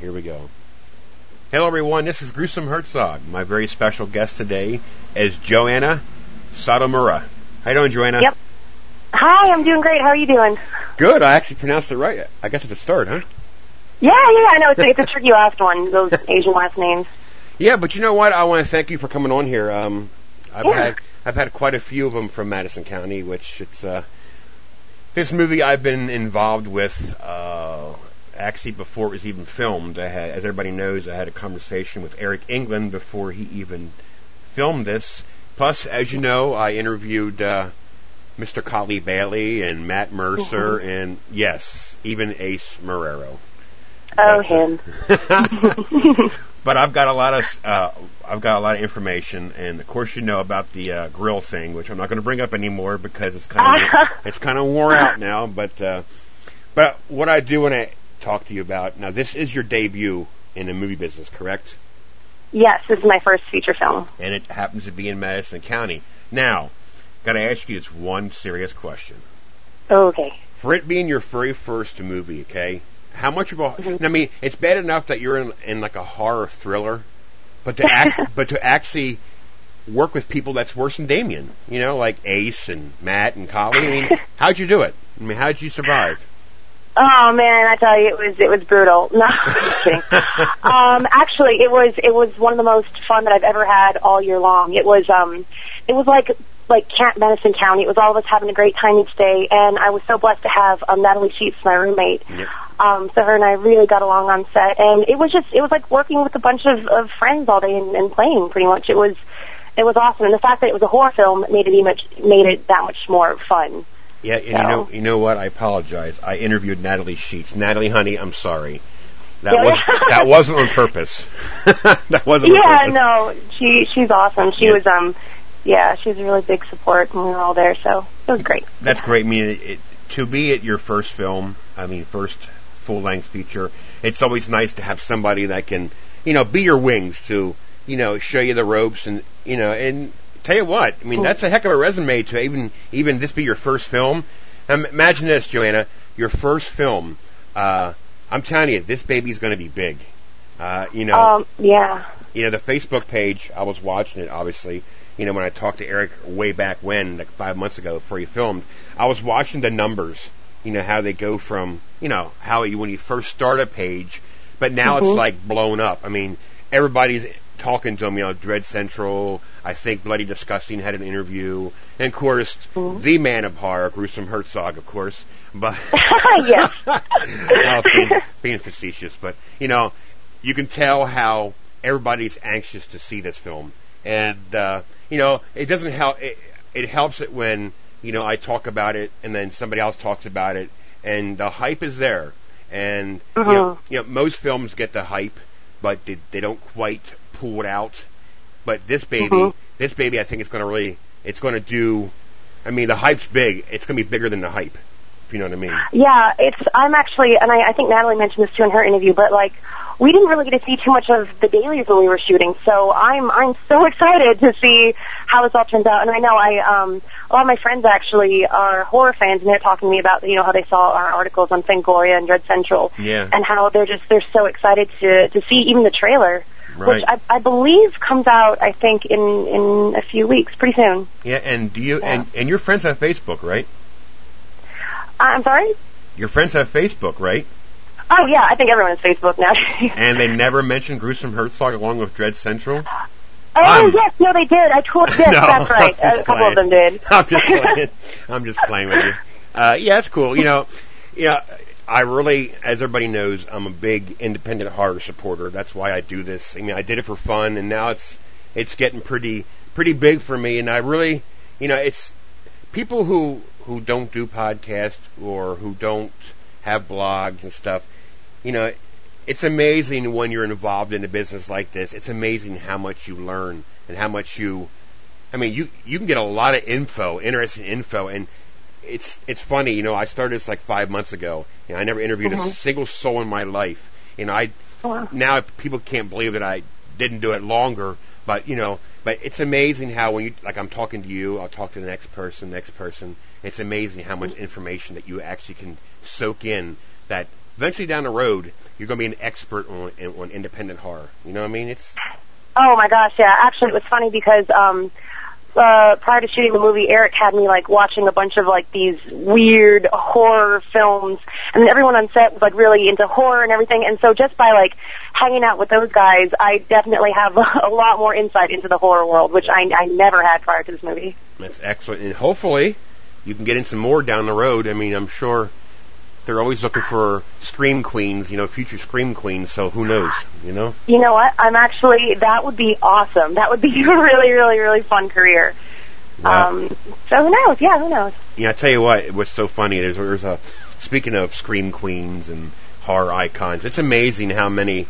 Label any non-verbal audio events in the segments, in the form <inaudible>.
Here we go. Hello, everyone. This is Gruesome Herzog. My very special guest today is Joanna Sotomura. How you doing, Joanna? Yep. Hi, I'm doing great. How are you doing? Good. I actually pronounced it right. I guess at the start, huh? Yeah, yeah. I know it's a, it's a <laughs> tricky last one. Those Asian last names. Yeah, but you know what? I want to thank you for coming on here. Um, I've Yeah. had I've had quite a few of them from Madison County, which it's uh, this movie I've been involved with. Uh, actually, before it was even filmed, I had, as everybody knows, I had a conversation with Eric England before he even filmed this. Plus, as you know, I interviewed uh, Mr. Colley Bailey and Matt Mercer, and yes, even Ace Marrero. Oh, him. <laughs> but I've got a lot of uh, I've got a lot of information, and of course you know about the uh, grill thing, which I'm not going to bring up anymore because it's kind of <laughs> it's kind of wore out now. But uh, but what I do want to talk to you about now, this is your debut in the movie business, correct? yes, this is my first feature film. And it happens to be in Madison County. Now, got to ask you this one serious question. Okay. For it being your very first movie, okay, how much of a Mhm. I mean, it's bad enough that you're in, in like a horror thriller, but to act, <laughs> but to actually work with people that's worse than Damien, you know, like Ace and Matt and Colley. I mean, <laughs> how'd you do it? I mean, how'd you survive? Oh man, I tell you, it was it was brutal. <laughs> No, just kidding. Um, actually, it was it was one of the most fun that I've ever had all year long. It was um, it was like like Camp Madison County. It was all of us having a great time each day, and I was so blessed to have um, Natalie Scheetz, my roommate. Yep. Um, so her and I really got along on set, and it was just it was like working with a bunch of, of friends all day and, and playing. Pretty much, it was it was awesome, and the fact that it was a horror film made it much made it that much more fun. Yeah, and you know, you know what? I apologize. I interviewed Natalie Scheetz. Natalie, honey, I'm sorry. That Yeah. was that wasn't on purpose. <laughs> that wasn't on purpose. Yeah, no, she she's awesome. She Yeah. was um, yeah, she's a really big support, and we were all there, so it was great. That's great. I mean, it, it, to be at your first film, I mean, first full length feature, it's always nice to have somebody that can, you know, be your wings to, you know, show you the ropes and, you know, and tell you what, I mean, that's a heck of a resume to even, even this be your first film. Um, imagine this, Joanna, your first film. Uh, I'm telling you, this baby's going to be big. Uh, you know, Um, yeah, you know, the Facebook page, I was watching it, obviously. You know, when I talked to Eric way back when, like five months ago before he filmed, I was watching the numbers, you know, how they go from, you know, how you, when you first start a page, but now it's Mhm. like blown up. I mean, everybody's talking to him, you know, Dread Central, I think Bloody Disgusting had an interview, and of course, Mhm. the man of horror, Gruesome Herzog, of course, but, <laughs> <laughs> yes. I being, being facetious, but you know, you can tell how everybody's anxious to see this film, and uh, you know, it doesn't help. It, it helps it when you know I talk about it, and then somebody else talks about it, and the hype is there, and you, know, Mhm. you know, most films get the hype, but they, they don't quite pull it out. But this baby, Mhm. this baby, I think it's going to really, it's going to do. I mean, the hype's big. It's going to be bigger than the hype. If you know what I mean. Yeah, it's I'm actually, and I, I think Natalie mentioned this too in her interview, but like we didn't really get to see too much of the dailies when we were shooting, so I'm I'm so <laughs> excited to see how this all turns out. And I know I um a lot of my friends actually are horror fans, and they're talking to me about you know how they saw our articles on Fangoria and Dread Central, Yeah. and how they're just they're so excited to to see even the trailer. Right. Which I, I believe comes out, I think, in in a few weeks, pretty soon. Yeah, and do you Yeah. and and your friends have Facebook, right? Uh, I'm sorry. Your friends have Facebook, right? Oh yeah, I think everyone has Facebook now. <laughs> And they never mentioned Gruesome Herzog along with Dread Central. Oh I'm- yes, no, they did. I told yes, <laughs> No, that's right. A couple of them did. <laughs> I'm just playing. I'm just playing with you. Uh, yeah, it's cool. You know, yeah, I really, as everybody knows, I'm a big independent horror supporter. That's why I do this. I mean, I did it for fun, and now it's it's getting pretty pretty big for me. And I really, you know, it's people who who don't do podcasts or who don't have blogs and stuff. You know, it's amazing when you're involved in a business like this. It's amazing how much you learn and how much you. I mean, you you can get a lot of info, interesting info, and it's it's funny. You know, I started this like five months ago. Know, I never interviewed a Mhm. single soul in my life. You know, I Oh, wow. now people can't believe that I didn't do it longer. But you know, but it's amazing how when you like I'm talking to you, I'll talk to the next person, next person. It's amazing how much information that you actually can soak in that eventually down the road, you're going to be an expert on, on independent horror. You know what I mean? It's Oh my gosh, yeah. Actually, it was funny because um, uh, prior to shooting the movie, Eric had me like watching a bunch of like these weird horror films, and everyone on set was like really into horror and everything. And so just by like hanging out with those guys, I definitely have <laughs> a lot more insight into the horror world, which I, I never had prior to this movie. that's excellent, and hopefully you can get in some more down the road. I mean, I'm sure they're always looking for scream queens, you know, future scream queens. So who knows, you know? You know what? I'm actually that would be awesome. That would be <laughs> a really, really, really fun career. Wow. Um, so who knows? Yeah, who knows? Yeah, I tell you what, what's so funny there's there's a speaking of scream queens and horror icons, it's amazing how many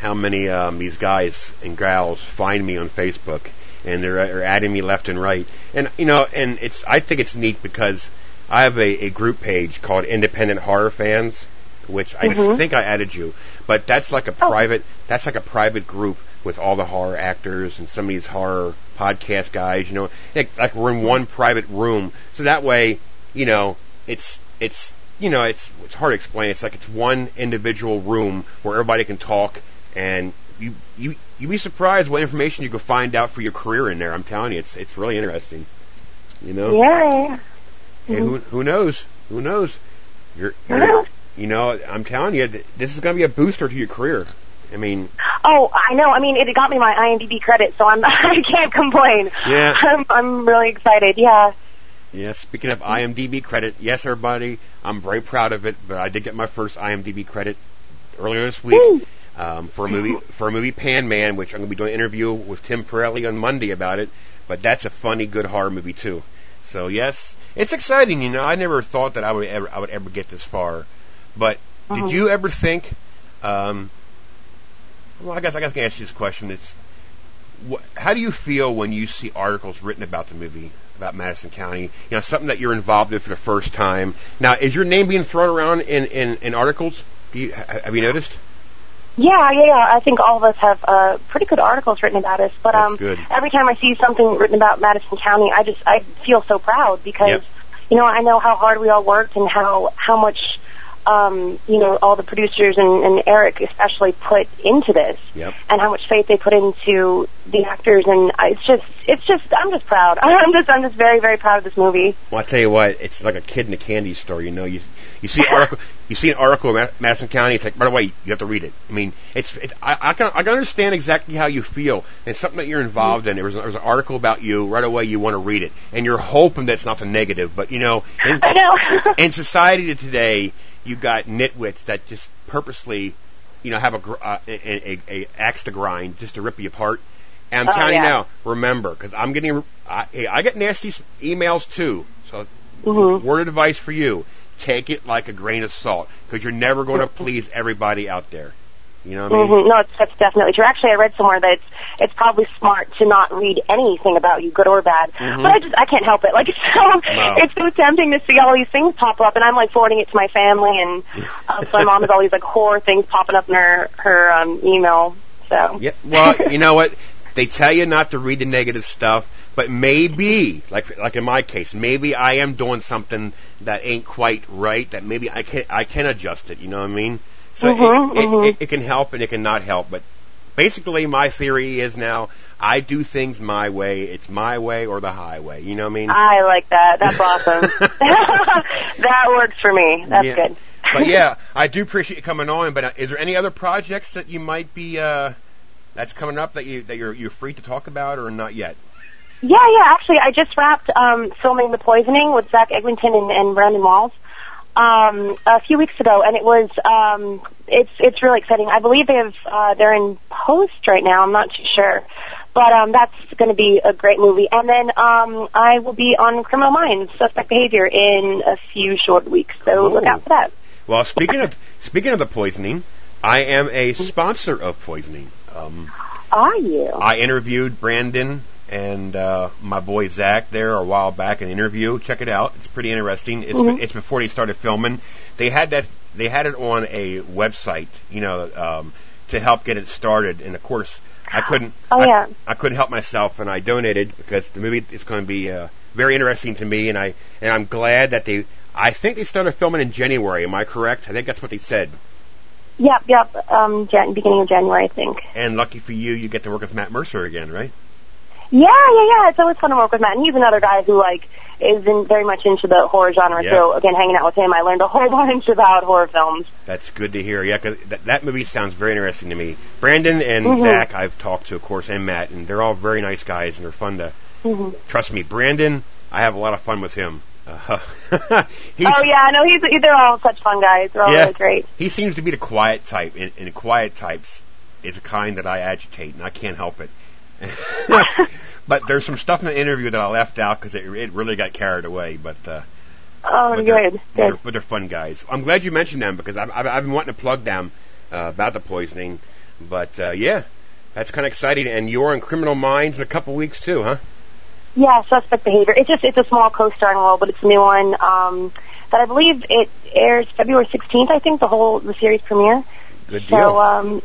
how many um, these guys and gals find me on Facebook and they're, they're adding me left and right. And you know, and it's I think it's neat because I have a, a group page called Independent Horror Fans, which I Mhm. think I added you, but that's like a Oh. private that's like a private group with all the horror actors and some of these horror podcast guys, you know, like, like we're in one private room, so that way, you know, it's it's you know, it's it's hard to explain. It's like it's one individual room where everybody can talk, and you you you'd be surprised what information you can find out for your career in there. I'm telling you, it's it's really interesting. You know, Yeah, and who who knows? Who knows? You're, you're you know, I'm telling you, th- this is going to be a booster to your career. I mean, Oh, I know. I mean, it got me my IMDb credit, so I'm <laughs> I can't complain. Yeah. <laughs> I'm I'm really excited. Yeah. Yeah, speaking of IMDb credit, yes, everybody, I'm very proud of it. But I did get my first IMDb credit earlier this week um, for a movie for a movie Pan Man, which I'm going to be doing an interview with Tim Pirelli on Monday about it. But that's a funny, good horror movie too. So yes, it's exciting. You know, I never thought that I would ever I would ever get this far. But Mhm. did you ever think? Um, well, I guess I guess I can ask you this question. It's wh- how do you feel when you see articles written about the movie about Madison County? You know, something that you're involved in for the first time. Now, is your name being thrown around in in, in articles? Do you, have you noticed? Yeah, yeah, yeah. I think all of us have uh, pretty good articles written about us. But um, every time I see something written about Madison County, I just I feel so proud because Yep. you know I know how hard we all worked and how how much um, you know all the producers and, and Eric especially put into this Yep. and how much faith they put into the actors and I- it's just it's just I'm just proud. <laughs> I'm just I'm just very very proud of this movie. Well, I tell you what, it's like a kid in a candy store. You know, you you see an article, you see an article in Madison County. It's like right away you have to read it. I mean, it's, it's I, I can I can understand exactly how you feel. And it's something that you're involved in. There was, there was an article about you right away. You want to read it, and you're hoping that's not the negative. But you know, in, I know. <laughs> in society today, you got nitwits that just purposely, you know, have a, gr- uh, a, a, a axe to grind just to rip you apart. And I'm Oh, telling yeah. you now, remember, because I'm getting, I, hey, I get nasty emails too. So, Mhm. word of advice for you: take it like a grain of salt, because you're never going to please everybody out there. You know what I mean? hmm No, it's, that's definitely true. Actually, I read somewhere that it's it's probably smart to not read anything about you, good or bad. Mhm. But I just I can't help it. Like it's <laughs> so it's so tempting to see all these things pop up, and I'm like forwarding it to my family, and <laughs> uh, so my mom has all these like horror things popping up in her her um, email. So Yeah. Well, you know <laughs> what? They tell you not to read the negative stuff, but maybe, like like in my case, maybe I am doing something that ain't quite right. That maybe I can I can adjust it. You know what I mean? So it, it, mhm. it, it can help and it can not help. But basically, my theory is now I do things my way. It's my way or the highway. You know what I mean? I like that. That's <laughs> awesome. <laughs> that works for me. That's Yeah. good. but <laughs> yeah, I do appreciate you coming on. But uh, is there any other projects that you might be uh, that's coming up that you that you're you're free to talk about or not yet? Yeah, yeah. Actually, I just wrapped um, filming The Poisoning with Zach Eglinton and, and Brandon Walls um, a few weeks ago, and it was um, it's it's really exciting. I believe they have uh, they're in post right now. I'm not too sure, but um, that's going to be a great movie. And then um, I will be on Criminal Minds: Suspect Behavior in a few short weeks. So look out for that. Well, speaking of speaking of the poisoning, I am a sponsor of poisoning. Um, Are you? I interviewed Brandon and uh, my boy Zach there a while back. An interview. Check it out. It's pretty interesting. It's Mhm. it's before they started filming. They had that. They had it on a website. You know, um, to help get it started. And of course, I couldn't. Oh, I, yeah. I couldn't help myself, and I donated because the movie is going to be uh, very interesting to me. And I and I'm glad that they. I think they started filming in January. Am I correct? I think that's what they said. Yep, yep. Um, Jan- beginning of January, I think. And lucky for you, you get to work with Matt Mercer again, right? Yeah, yeah, yeah. It's always fun to work with Matt, and he's another guy who like is in, very much into the horror genre. Yeah. So again, hanging out with him, I learned a whole <laughs> bunch about horror films. That's good to hear. Yeah, 'cause that, that movie sounds very interesting to me. Brandon and Mhm. Zach, I've talked to, of course, and Matt, and they're all very nice guys, and they're fun to hmm trust me. Brandon, I have a lot of fun with him. Uh, <laughs> he's, Oh yeah, no, he's they're all such fun guys. They're all Yeah. really great. He seems to be the quiet type, and, and quiet types is a kind that I agitate, and I can't help it. <laughs> but there's some stuff in the interview that I left out because it, it really got carried away. But uh, Oh, but they're, good, They're, but they're fun guys. I'm glad you mentioned them because I've, I've, I've been wanting to plug them uh, about the poisoning. But uh, yeah, that's kind of exciting. And you're in Criminal Minds in a couple weeks too, huh? Yeah, suspect behavior. It's just it's a small co-starring role, but it's a new one. Um, that I believe it airs February 16th. I think the whole the series premiere. Good deal. So um,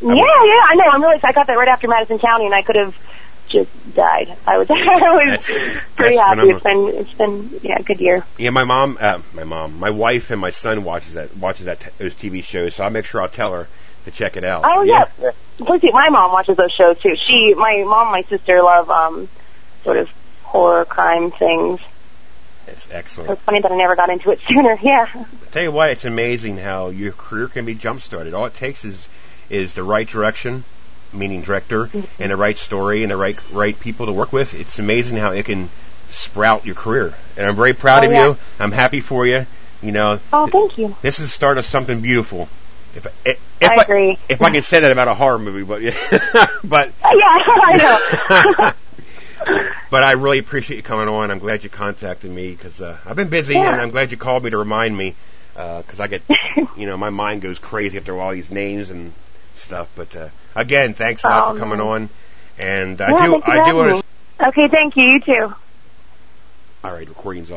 yeah, yeah, I know. I'm really. I got that right after Madison County, and I could have just died. <laughs> I was, I was That's- pretty that's happy. It's been, it's been, yeah, a good year. yeah, my mom, uh, my mom, my wife, and my son watches that watches that t- those TV shows. So I'll make sure I'll tell her to check it out. Oh yeah, see, my mom watches those shows too. She, my mom, and my sister love um, sort of horror crime things. it's excellent. it's funny that I never got into it <laughs> sooner. Yeah. I tell you what, it's amazing how your career can be jump started. All it takes is is the right direction, meaning director, Mm-hmm. and the right story and the right right people to work with. It's amazing how it can sprout your career. And I'm very proud Oh, of yeah. you. I'm happy for you. You know, Oh, thank you. this is the start of something beautiful. If if, if I agree. if I can say that about a horror movie, but yeah, <laughs> but Yeah, I know. <laughs> <laughs> but I really appreciate you coming on. I'm glad you contacted me because uh, I've been busy, Yeah. and I'm glad you called me to remind me because I get, you know, my mind goes crazy after all these names and stuff. But uh, again, thanks a lot Oh, for coming on. And Yeah, I do, I do want to. Okay, thank you. You too. All right, recording's off.